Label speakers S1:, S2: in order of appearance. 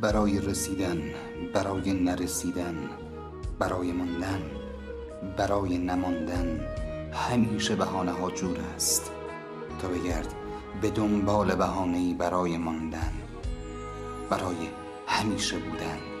S1: برای رسیدن برای نرسیدن برای ماندن برای نماندن همیشه بهانه ها جور است. تا بگرد به دنبال بهانه برای ماندن برای همیشه بودن.